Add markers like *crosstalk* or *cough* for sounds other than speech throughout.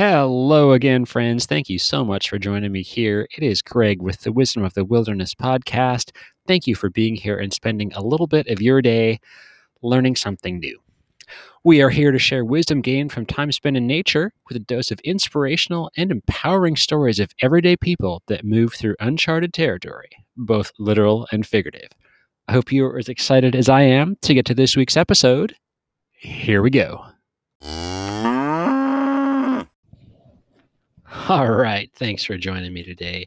Hello again, friends. Thank you so much for joining me here. It is Greg with the Wisdom of the Wilderness podcast. Thank you for being here and spending a little bit of your day learning something new. We are here to share wisdom gained from time spent in nature with a dose of inspirational and empowering stories of everyday people that move through uncharted territory, both literal and figurative. I hope you are as excited as I am to get to this week's episode. Here we go. All right. Thanks for joining me today.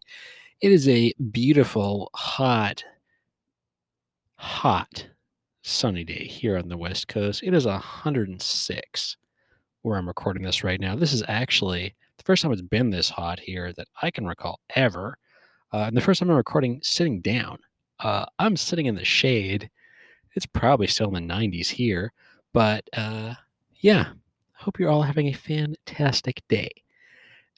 It is a beautiful, hot, hot, sunny day here on the West Coast. It is 106 where I'm recording this right now. This is actually the first time it's been this hot here that I can recall ever. Uh, and the first time I'm recording sitting down. Uh, I'm sitting in the shade. It's probably still in the 90s here. But uh, yeah, hope you're all having a fantastic day.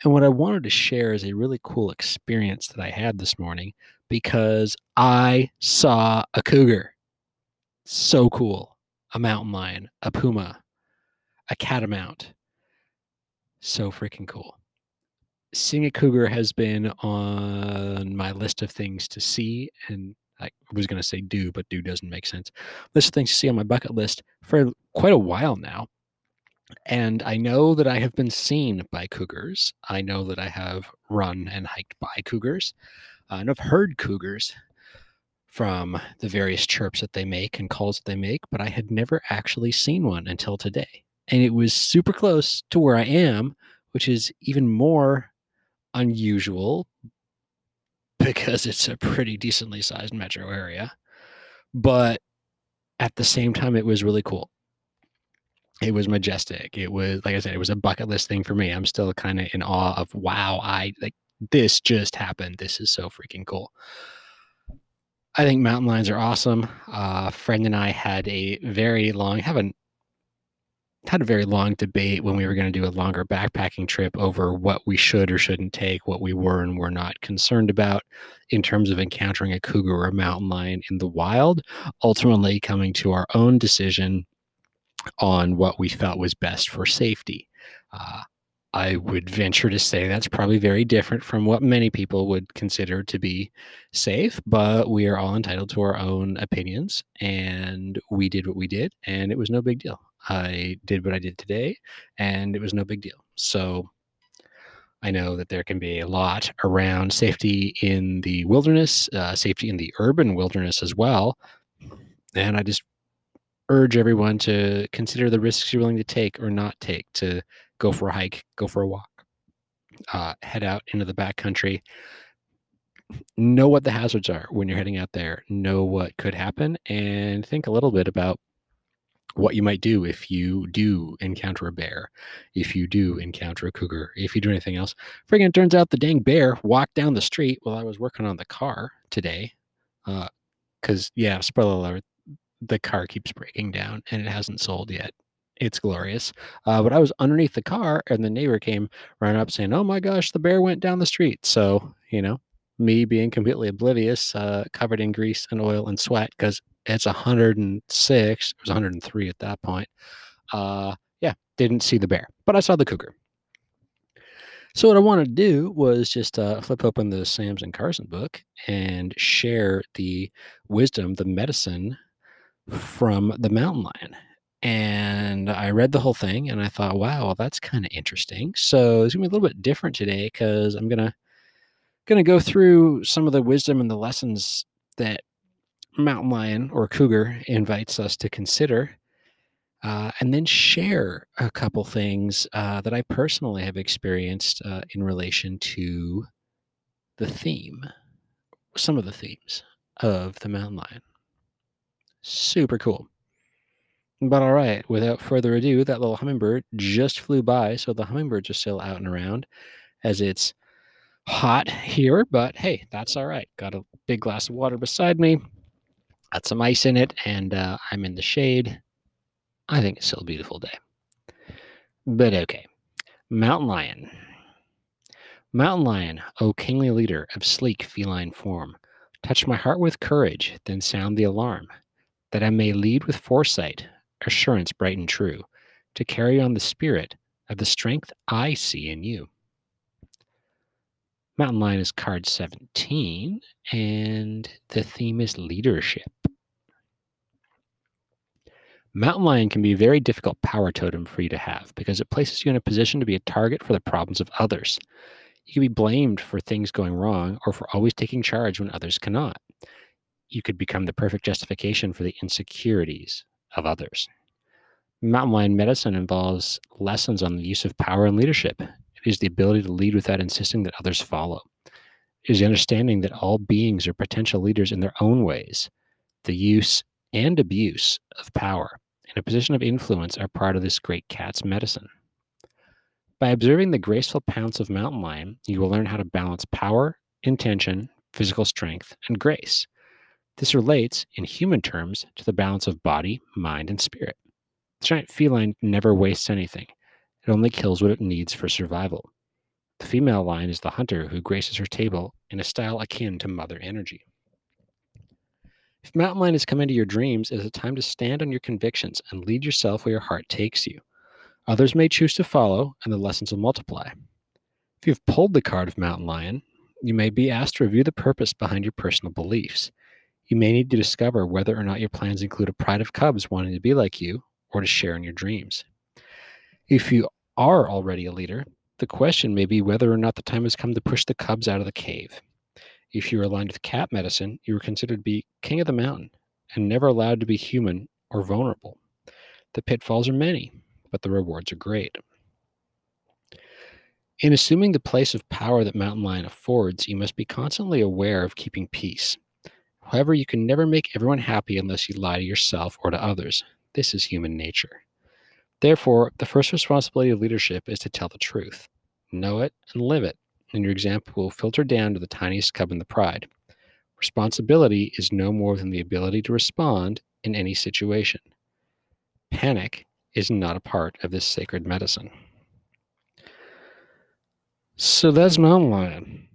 And what I wanted to share is a really cool experience that I had this morning because I saw a cougar. So cool. A mountain lion, a puma, a catamount. So freaking cool. Seeing a cougar has been on my list of things to see. And I was going to say do, but do doesn't make sense. List of things to see on my bucket list for quite a while now. And I know that I have been seen by cougars. I know that I have run and hiked by cougars. Uh, and I've heard cougars from the various chirps that they make and calls that they make, but I had never actually seen one until today. And it was super close to where I am, which is even more unusual because it's a pretty decently sized metro area. But at the same time, it was really cool it was majestic. It was like I said, it was a bucket list thing for me. I'm still kind of in awe of wow, I like this just happened. This is so freaking cool. I think mountain lions are awesome. Uh, friend and I had a very long haven't had a very long debate when we were going to do a longer backpacking trip over what we should or shouldn't take, what we were and were not concerned about in terms of encountering a cougar or a mountain lion in the wild. Ultimately, coming to our own decision on what we felt was best for safety. Uh, I would venture to say that's probably very different from what many people would consider to be safe, but we are all entitled to our own opinions. And we did what we did, and it was no big deal. I did what I did today, and it was no big deal. So I know that there can be a lot around safety in the wilderness, uh, safety in the urban wilderness as well. And I just urge everyone to consider the risks you're willing to take or not take to go for a hike, go for a walk, uh, head out into the backcountry. Know what the hazards are when you're heading out there. Know what could happen, and think a little bit about what you might do if you do encounter a bear, if you do encounter a cougar, if you do anything else. Friggin' turns out the dang bear walked down the street while I was working on the car today. Because, uh, yeah, spoiler alert, the car keeps breaking down and it hasn't sold yet. It's glorious. Uh, but I was underneath the car and the neighbor came running up saying, Oh my gosh, the bear went down the street. So, you know, me being completely oblivious, uh, covered in grease and oil and sweat because it's 106, it was 103 at that point. Uh, yeah, didn't see the bear, but I saw the cougar. So what I wanted to do was just uh, flip open the Sams and Carson book and share the wisdom, the medicine from the mountain lion. And I read the whole thing and I thought, wow, well, that's kind of interesting. So it's gonna be a little bit different today because I'm gonna gonna go through some of the wisdom and the lessons that mountain lion or cougar invites us to consider. Uh, and then share a couple things uh, that I personally have experienced uh, in relation to the theme, some of the themes of the mountain lion. Super cool. But all right, without further ado, that little hummingbird just flew by. So the hummingbirds are still out and around as it's hot here. But hey, that's all right. Got a big glass of water beside me, got some ice in it, and uh, I'm in the shade. I think it's still a beautiful day. But okay, mountain lion. Mountain lion, O kingly leader of sleek feline form, touch my heart with courage, then sound the alarm that I may lead with foresight, assurance bright and true, to carry on the spirit of the strength I see in you. Mountain Lion is card 17, and the theme is leadership. Mountain Lion can be a very difficult power totem for you to have because it places you in a position to be a target for the problems of others. You can be blamed for things going wrong or for always taking charge when others cannot. You could become the perfect justification for the insecurities of others. Mountain Lion medicine involves lessons on the use of power and leadership. It is the ability to lead without insisting that others follow. It is the understanding that all beings are potential leaders in their own ways. The use and abuse of power in a position of influence are part of this great cat's medicine. By observing the graceful pounce of mountain lion, you will learn how to balance power, intention, physical strength, and grace. This relates, in human terms, to the balance of body, mind, and spirit. The giant feline never wastes anything, it only kills what it needs for survival. The female lion is the hunter who graces her table in a style akin to mother energy. If mountain lion has come into your dreams, it is a time to stand on your convictions and lead yourself where your heart takes you. Others may choose to follow, and the lessons will multiply. If you've pulled the card of mountain lion, you may be asked to review the purpose behind your personal beliefs. You may need to discover whether or not your plans include a pride of cubs wanting to be like you or to share in your dreams. If you are already a leader, the question may be whether or not the time has come to push the cubs out of the cave. If you are aligned with cat medicine, you are considered to be king of the mountain and never allowed to be human or vulnerable. The pitfalls are many, but the rewards are great. In assuming the place of power that Mountain Lion affords, you must be constantly aware of keeping peace. However, you can never make everyone happy unless you lie to yourself or to others. This is human nature. Therefore, the first responsibility of leadership is to tell the truth. Know it and live it and your example will filter down to the tiniest cub in the pride. Responsibility is no more than the ability to respond in any situation. Panic is not a part of this sacred medicine. So that's Mountain Lion.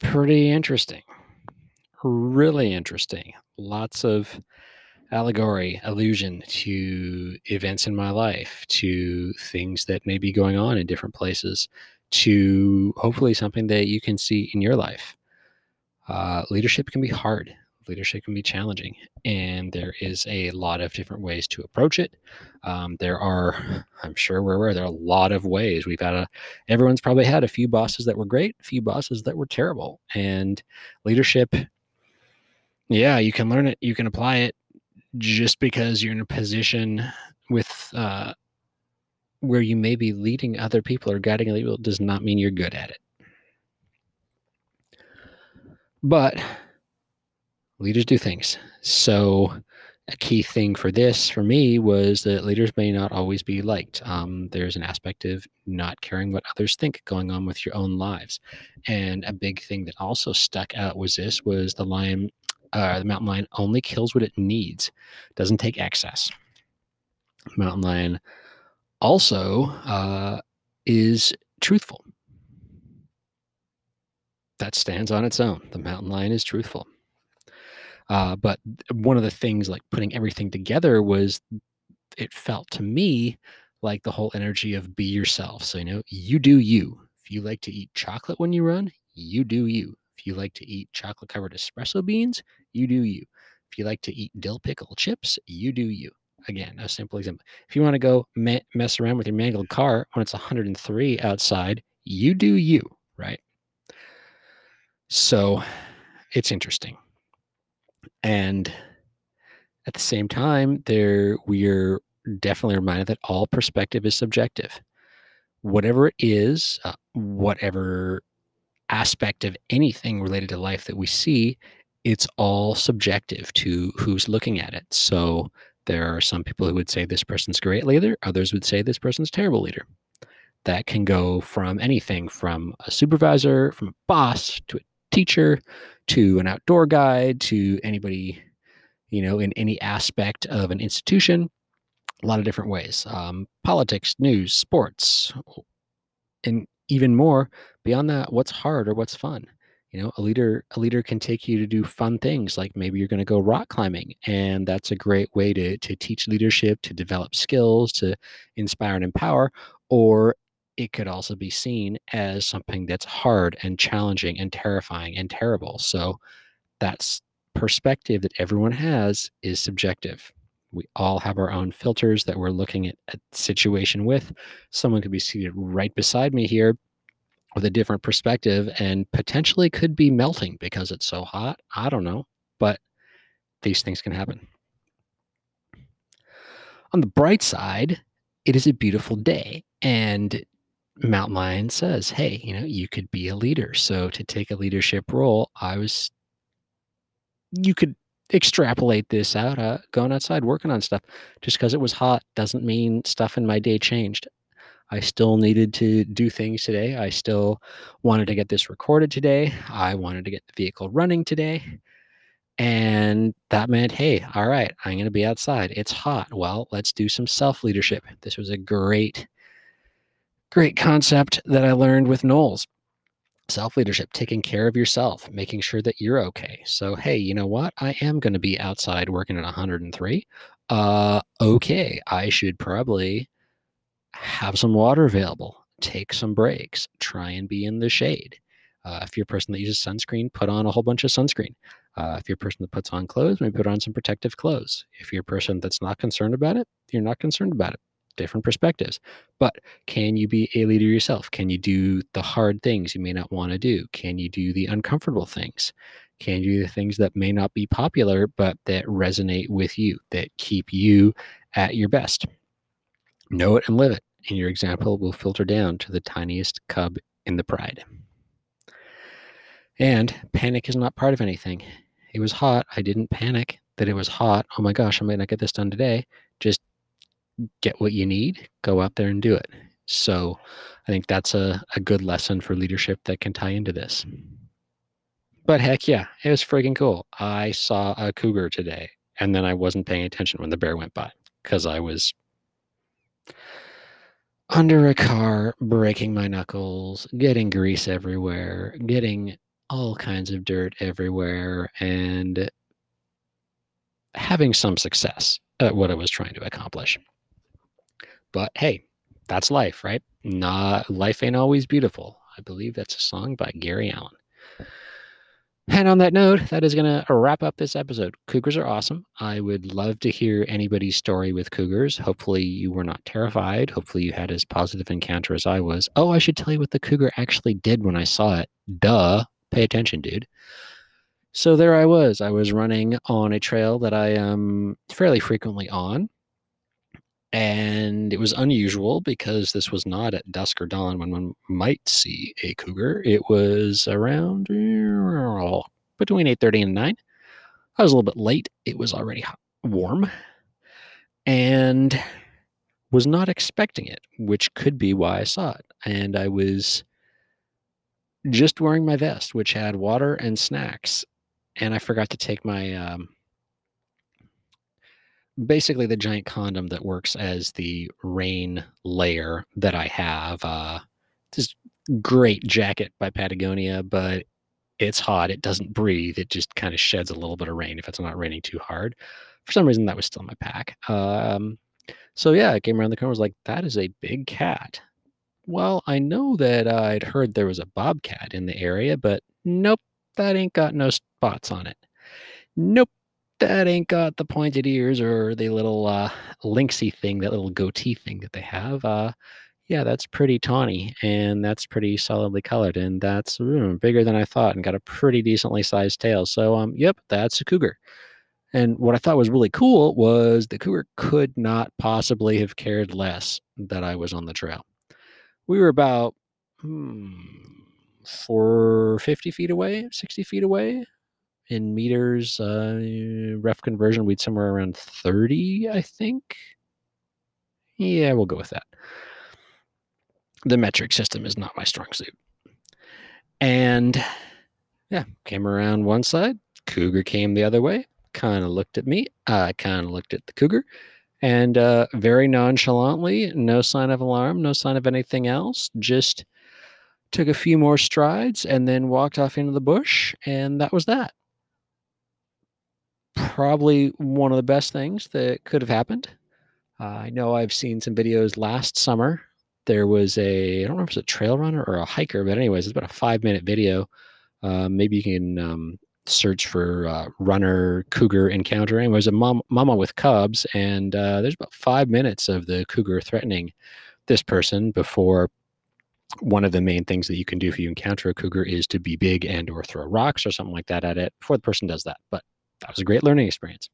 Pretty interesting. Really interesting. Lots of allegory, allusion to events in my life, to things that may be going on in different places to hopefully something that you can see in your life. Uh, leadership can be hard. Leadership can be challenging, and there is a lot of different ways to approach it. Um, there are, *laughs* I'm sure we're aware, there are a lot of ways. We've had a, everyone's probably had a few bosses that were great, a few bosses that were terrible, and leadership. Yeah, you can learn it, you can apply it, just because you're in a position with uh, where you may be leading other people or guiding other people does not mean you're good at it. But leaders do things. So, a key thing for this for me was that leaders may not always be liked. Um, there's an aspect of not caring what others think going on with your own lives. And a big thing that also stuck out was this was the lion, uh, the mountain lion only kills what it needs, doesn't take excess. Mountain lion also uh, is truthful. That stands on its own. The mountain lion is truthful. Uh, but one of the things, like putting everything together, was it felt to me like the whole energy of be yourself. So, you know, you do you. If you like to eat chocolate when you run, you do you. If you like to eat chocolate covered espresso beans, you do you. If you like to eat dill pickle chips, you do you again, a simple example. If you want to go me- mess around with your mangled car when it's 103 outside, you do you, right? So it's interesting. And at the same time, there we're definitely reminded that all perspective is subjective. Whatever it is, uh, whatever aspect of anything related to life that we see, it's all subjective to who's looking at it. So there are some people who would say this person's great leader, others would say this person's terrible leader. That can go from anything from a supervisor, from a boss, to a teacher, to an outdoor guide, to anybody, you know, in any aspect of an institution. A lot of different ways. Um, politics, news, sports, and even more beyond that, what's hard or what's fun? You know a leader a leader can take you to do fun things like maybe you're going to go rock climbing and that's a great way to to teach leadership to develop skills to inspire and empower or it could also be seen as something that's hard and challenging and terrifying and terrible. So that's perspective that everyone has is subjective. We all have our own filters that we're looking at a situation with. Someone could be seated right beside me here with a different perspective and potentially could be melting because it's so hot. I don't know, but these things can happen. On the bright side, it is a beautiful day and Mount Lion says, "Hey, you know, you could be a leader. So to take a leadership role, I was you could extrapolate this out uh, going outside working on stuff just because it was hot doesn't mean stuff in my day changed I still needed to do things today. I still wanted to get this recorded today. I wanted to get the vehicle running today. And that meant, hey, all right, I'm going to be outside. It's hot. Well, let's do some self leadership. This was a great, great concept that I learned with NOLS. Self leadership, taking care of yourself, making sure that you're okay. So, hey, you know what? I am going to be outside working at 103. Uh, okay, I should probably have some water available, take some breaks, try and be in the shade. Uh, if you're a person that uses sunscreen, put on a whole bunch of sunscreen. Uh, if you're a person that puts on clothes, maybe put on some protective clothes. If you're a person that's not concerned about it, you're not concerned about it. Different perspectives. But can you be a leader yourself? Can you do the hard things you may not want to do? Can you do the uncomfortable things? Can you do the things that may not be popular, but that resonate with you, that keep you at your best? Know it and live it and your example will filter down to the tiniest cub in the pride. And panic is not part of anything. It was hot. I didn't panic that it was hot. Oh my gosh, I might not get this done today. Just get what you need, go out there and do it. So I think that's a, a good lesson for leadership that can tie into this. But heck yeah, it was freaking cool. I saw a cougar today and then I wasn't paying attention when the bear went by because I was under a car, breaking my knuckles, getting grease everywhere, getting all kinds of dirt everywhere, and having some success at what I was trying to accomplish. But hey, that's life, right? Not life ain't always beautiful. I believe that's a song by Gary Allan. And on that note, that is going to uh, wrap up this episode. Cougars are awesome. I would love to hear anybody's story with cougars. Hopefully, you were not terrified. Hopefully, you had as positive encounter as I was. Oh, I should tell you what the cougar actually did when I saw it. Duh. Pay attention, dude. So there I was. I was running on a trail that I am fairly frequently on and it was unusual because this was not at dusk or dawn when one might see a cougar. It was around between 8:30 and 9. I was a little bit late. It was already warm and was not expecting it, which could be why I saw it. And I was just wearing my vest, which had water and snacks, and I forgot to take my um, basically the giant condom that works as the rain layer that I have. Uh, this great jacket by Patagonia, but it's hot. It doesn't breathe. It just kind of sheds a little bit of rain if it's not raining too hard. For some reason, that was still in my pack. Um, so yeah, I came around the corner. Was like, that is a big cat. Well, I know that I'd heard there was a bobcat in the area, but nope, that ain't got no spots on it. Nope, that ain't got the pointed ears or the little uh, lynxy thing, that little goatee thing that they have. Uh, yeah, that's pretty tawny and that's pretty solidly colored and that's mm, bigger than I thought and got a pretty decently sized tail. So, um, yep, that's a cougar. And what I thought was really cool was the cougar could not possibly have cared less that I was on the trail. We were about hmm, 450 feet away, 60 feet away, in meters, uh, ref conversion, we'd somewhere around 30, I think. Yeah, we'll go with that. The metric system is not my strong suit. And yeah, came around one side, cougar came the other way, kind of looked at me. I kind of looked at the cougar and uh, very nonchalantly, no sign of alarm, no sign of anything else, just took a few more strides, and then walked off into the bush, and that was that. Probably one of the best things that could have happened. Uh, I know I've seen some videos last summer. There was a, I don't know if it's a trail runner or a hiker, but anyways, it's about a five minute video. Uh, maybe you can um, search for uh, runner cougar encounter. And it was a mom, mama with cubs, and uh, there's about five minutes of the cougar threatening this person before one of the main things that you can do if you encounter a cougar is to be big and or throw rocks or something like that at it before the person does that. But that was a great learning experience.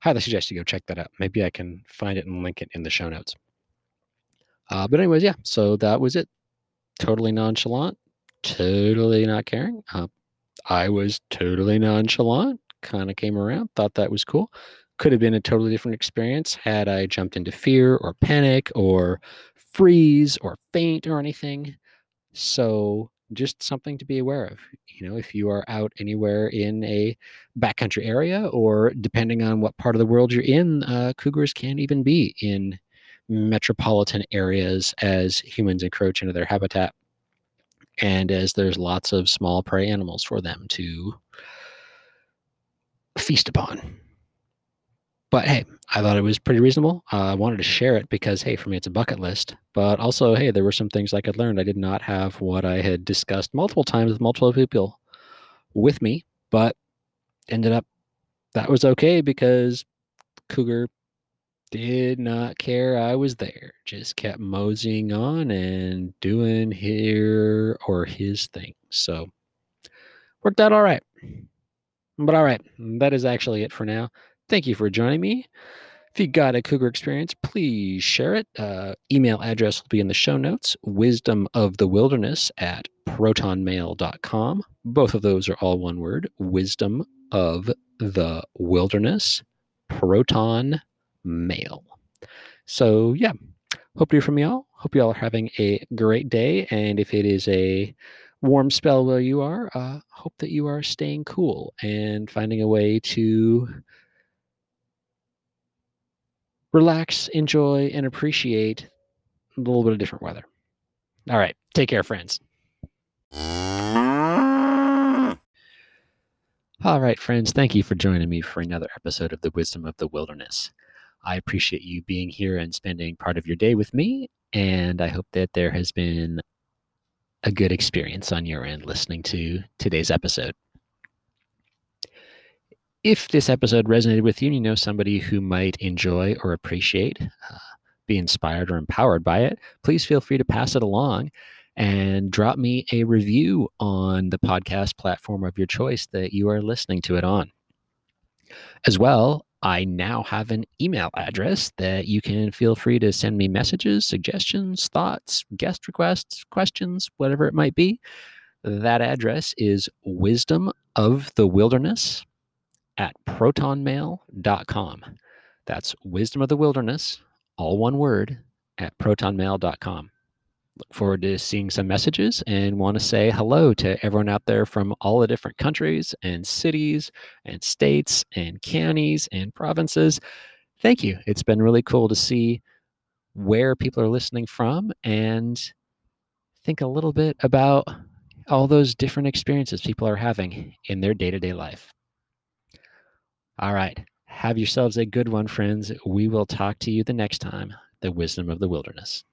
Highly suggest you go check that out. Maybe I can find it and link it in the show notes. Uh, but anyways, yeah. So that was it. Totally nonchalant. Totally not caring. Uh, I was totally nonchalant. Kind of came around. Thought that was cool. Could have been a totally different experience had I jumped into fear or panic or freeze or faint or anything. So just something to be aware of. You know, if you are out anywhere in a backcountry area, or depending on what part of the world you're in, uh, cougars can even be in metropolitan areas as humans encroach into their habitat and as there's lots of small prey animals for them to feast upon. But hey, I thought it was pretty reasonable. Uh, I wanted to share it because, hey, for me, it's a bucket list. But also, hey, there were some things I could learn. I did not have what I had discussed multiple times with multiple people with me, but ended up that was okay because Cougar did not care I was there. Just kept moseying on and doing here or his thing. So worked out all right. But all right, that is actually it for now. Thank you for joining me. If you got a cougar experience, please share it. Uh, email address will be in the show notes wisdom of the wilderness at protonmail.com. Both of those are all one word wisdom of the wilderness, proton mail. So, yeah, hope to hear from y'all. Hope y'all are having a great day. And if it is a warm spell where you are, uh, hope that you are staying cool and finding a way to relax, enjoy, and appreciate a little bit of different weather. All right. Take care, friends. All right, friends. Thank you for joining me for another episode of The Wisdom of the Wilderness. I appreciate you being here and spending part of your day with me. And I hope that there has been a good experience on your end listening to today's episode. If this episode resonated with you and you know somebody who might enjoy or appreciate, uh, be inspired or empowered by it, please feel free to pass it along and drop me a review on the podcast platform of your choice that you are listening to it on. As well, I now have an email address that you can feel free to send me messages, suggestions, thoughts, guest requests, questions, whatever it might be. That address is wisdom of the wilderness at protonmail.com. That's wisdom of the wilderness, all one word, at protonmail.com. Look forward to seeing some messages and want to say hello to everyone out there from all the different countries and cities and states and counties and provinces. Thank you. It's been really cool to see where people are listening from and think a little bit about all those different experiences people are having in their day to day life. All right. Have yourselves a good one, friends. We will talk to you the next time. The wisdom of the wilderness.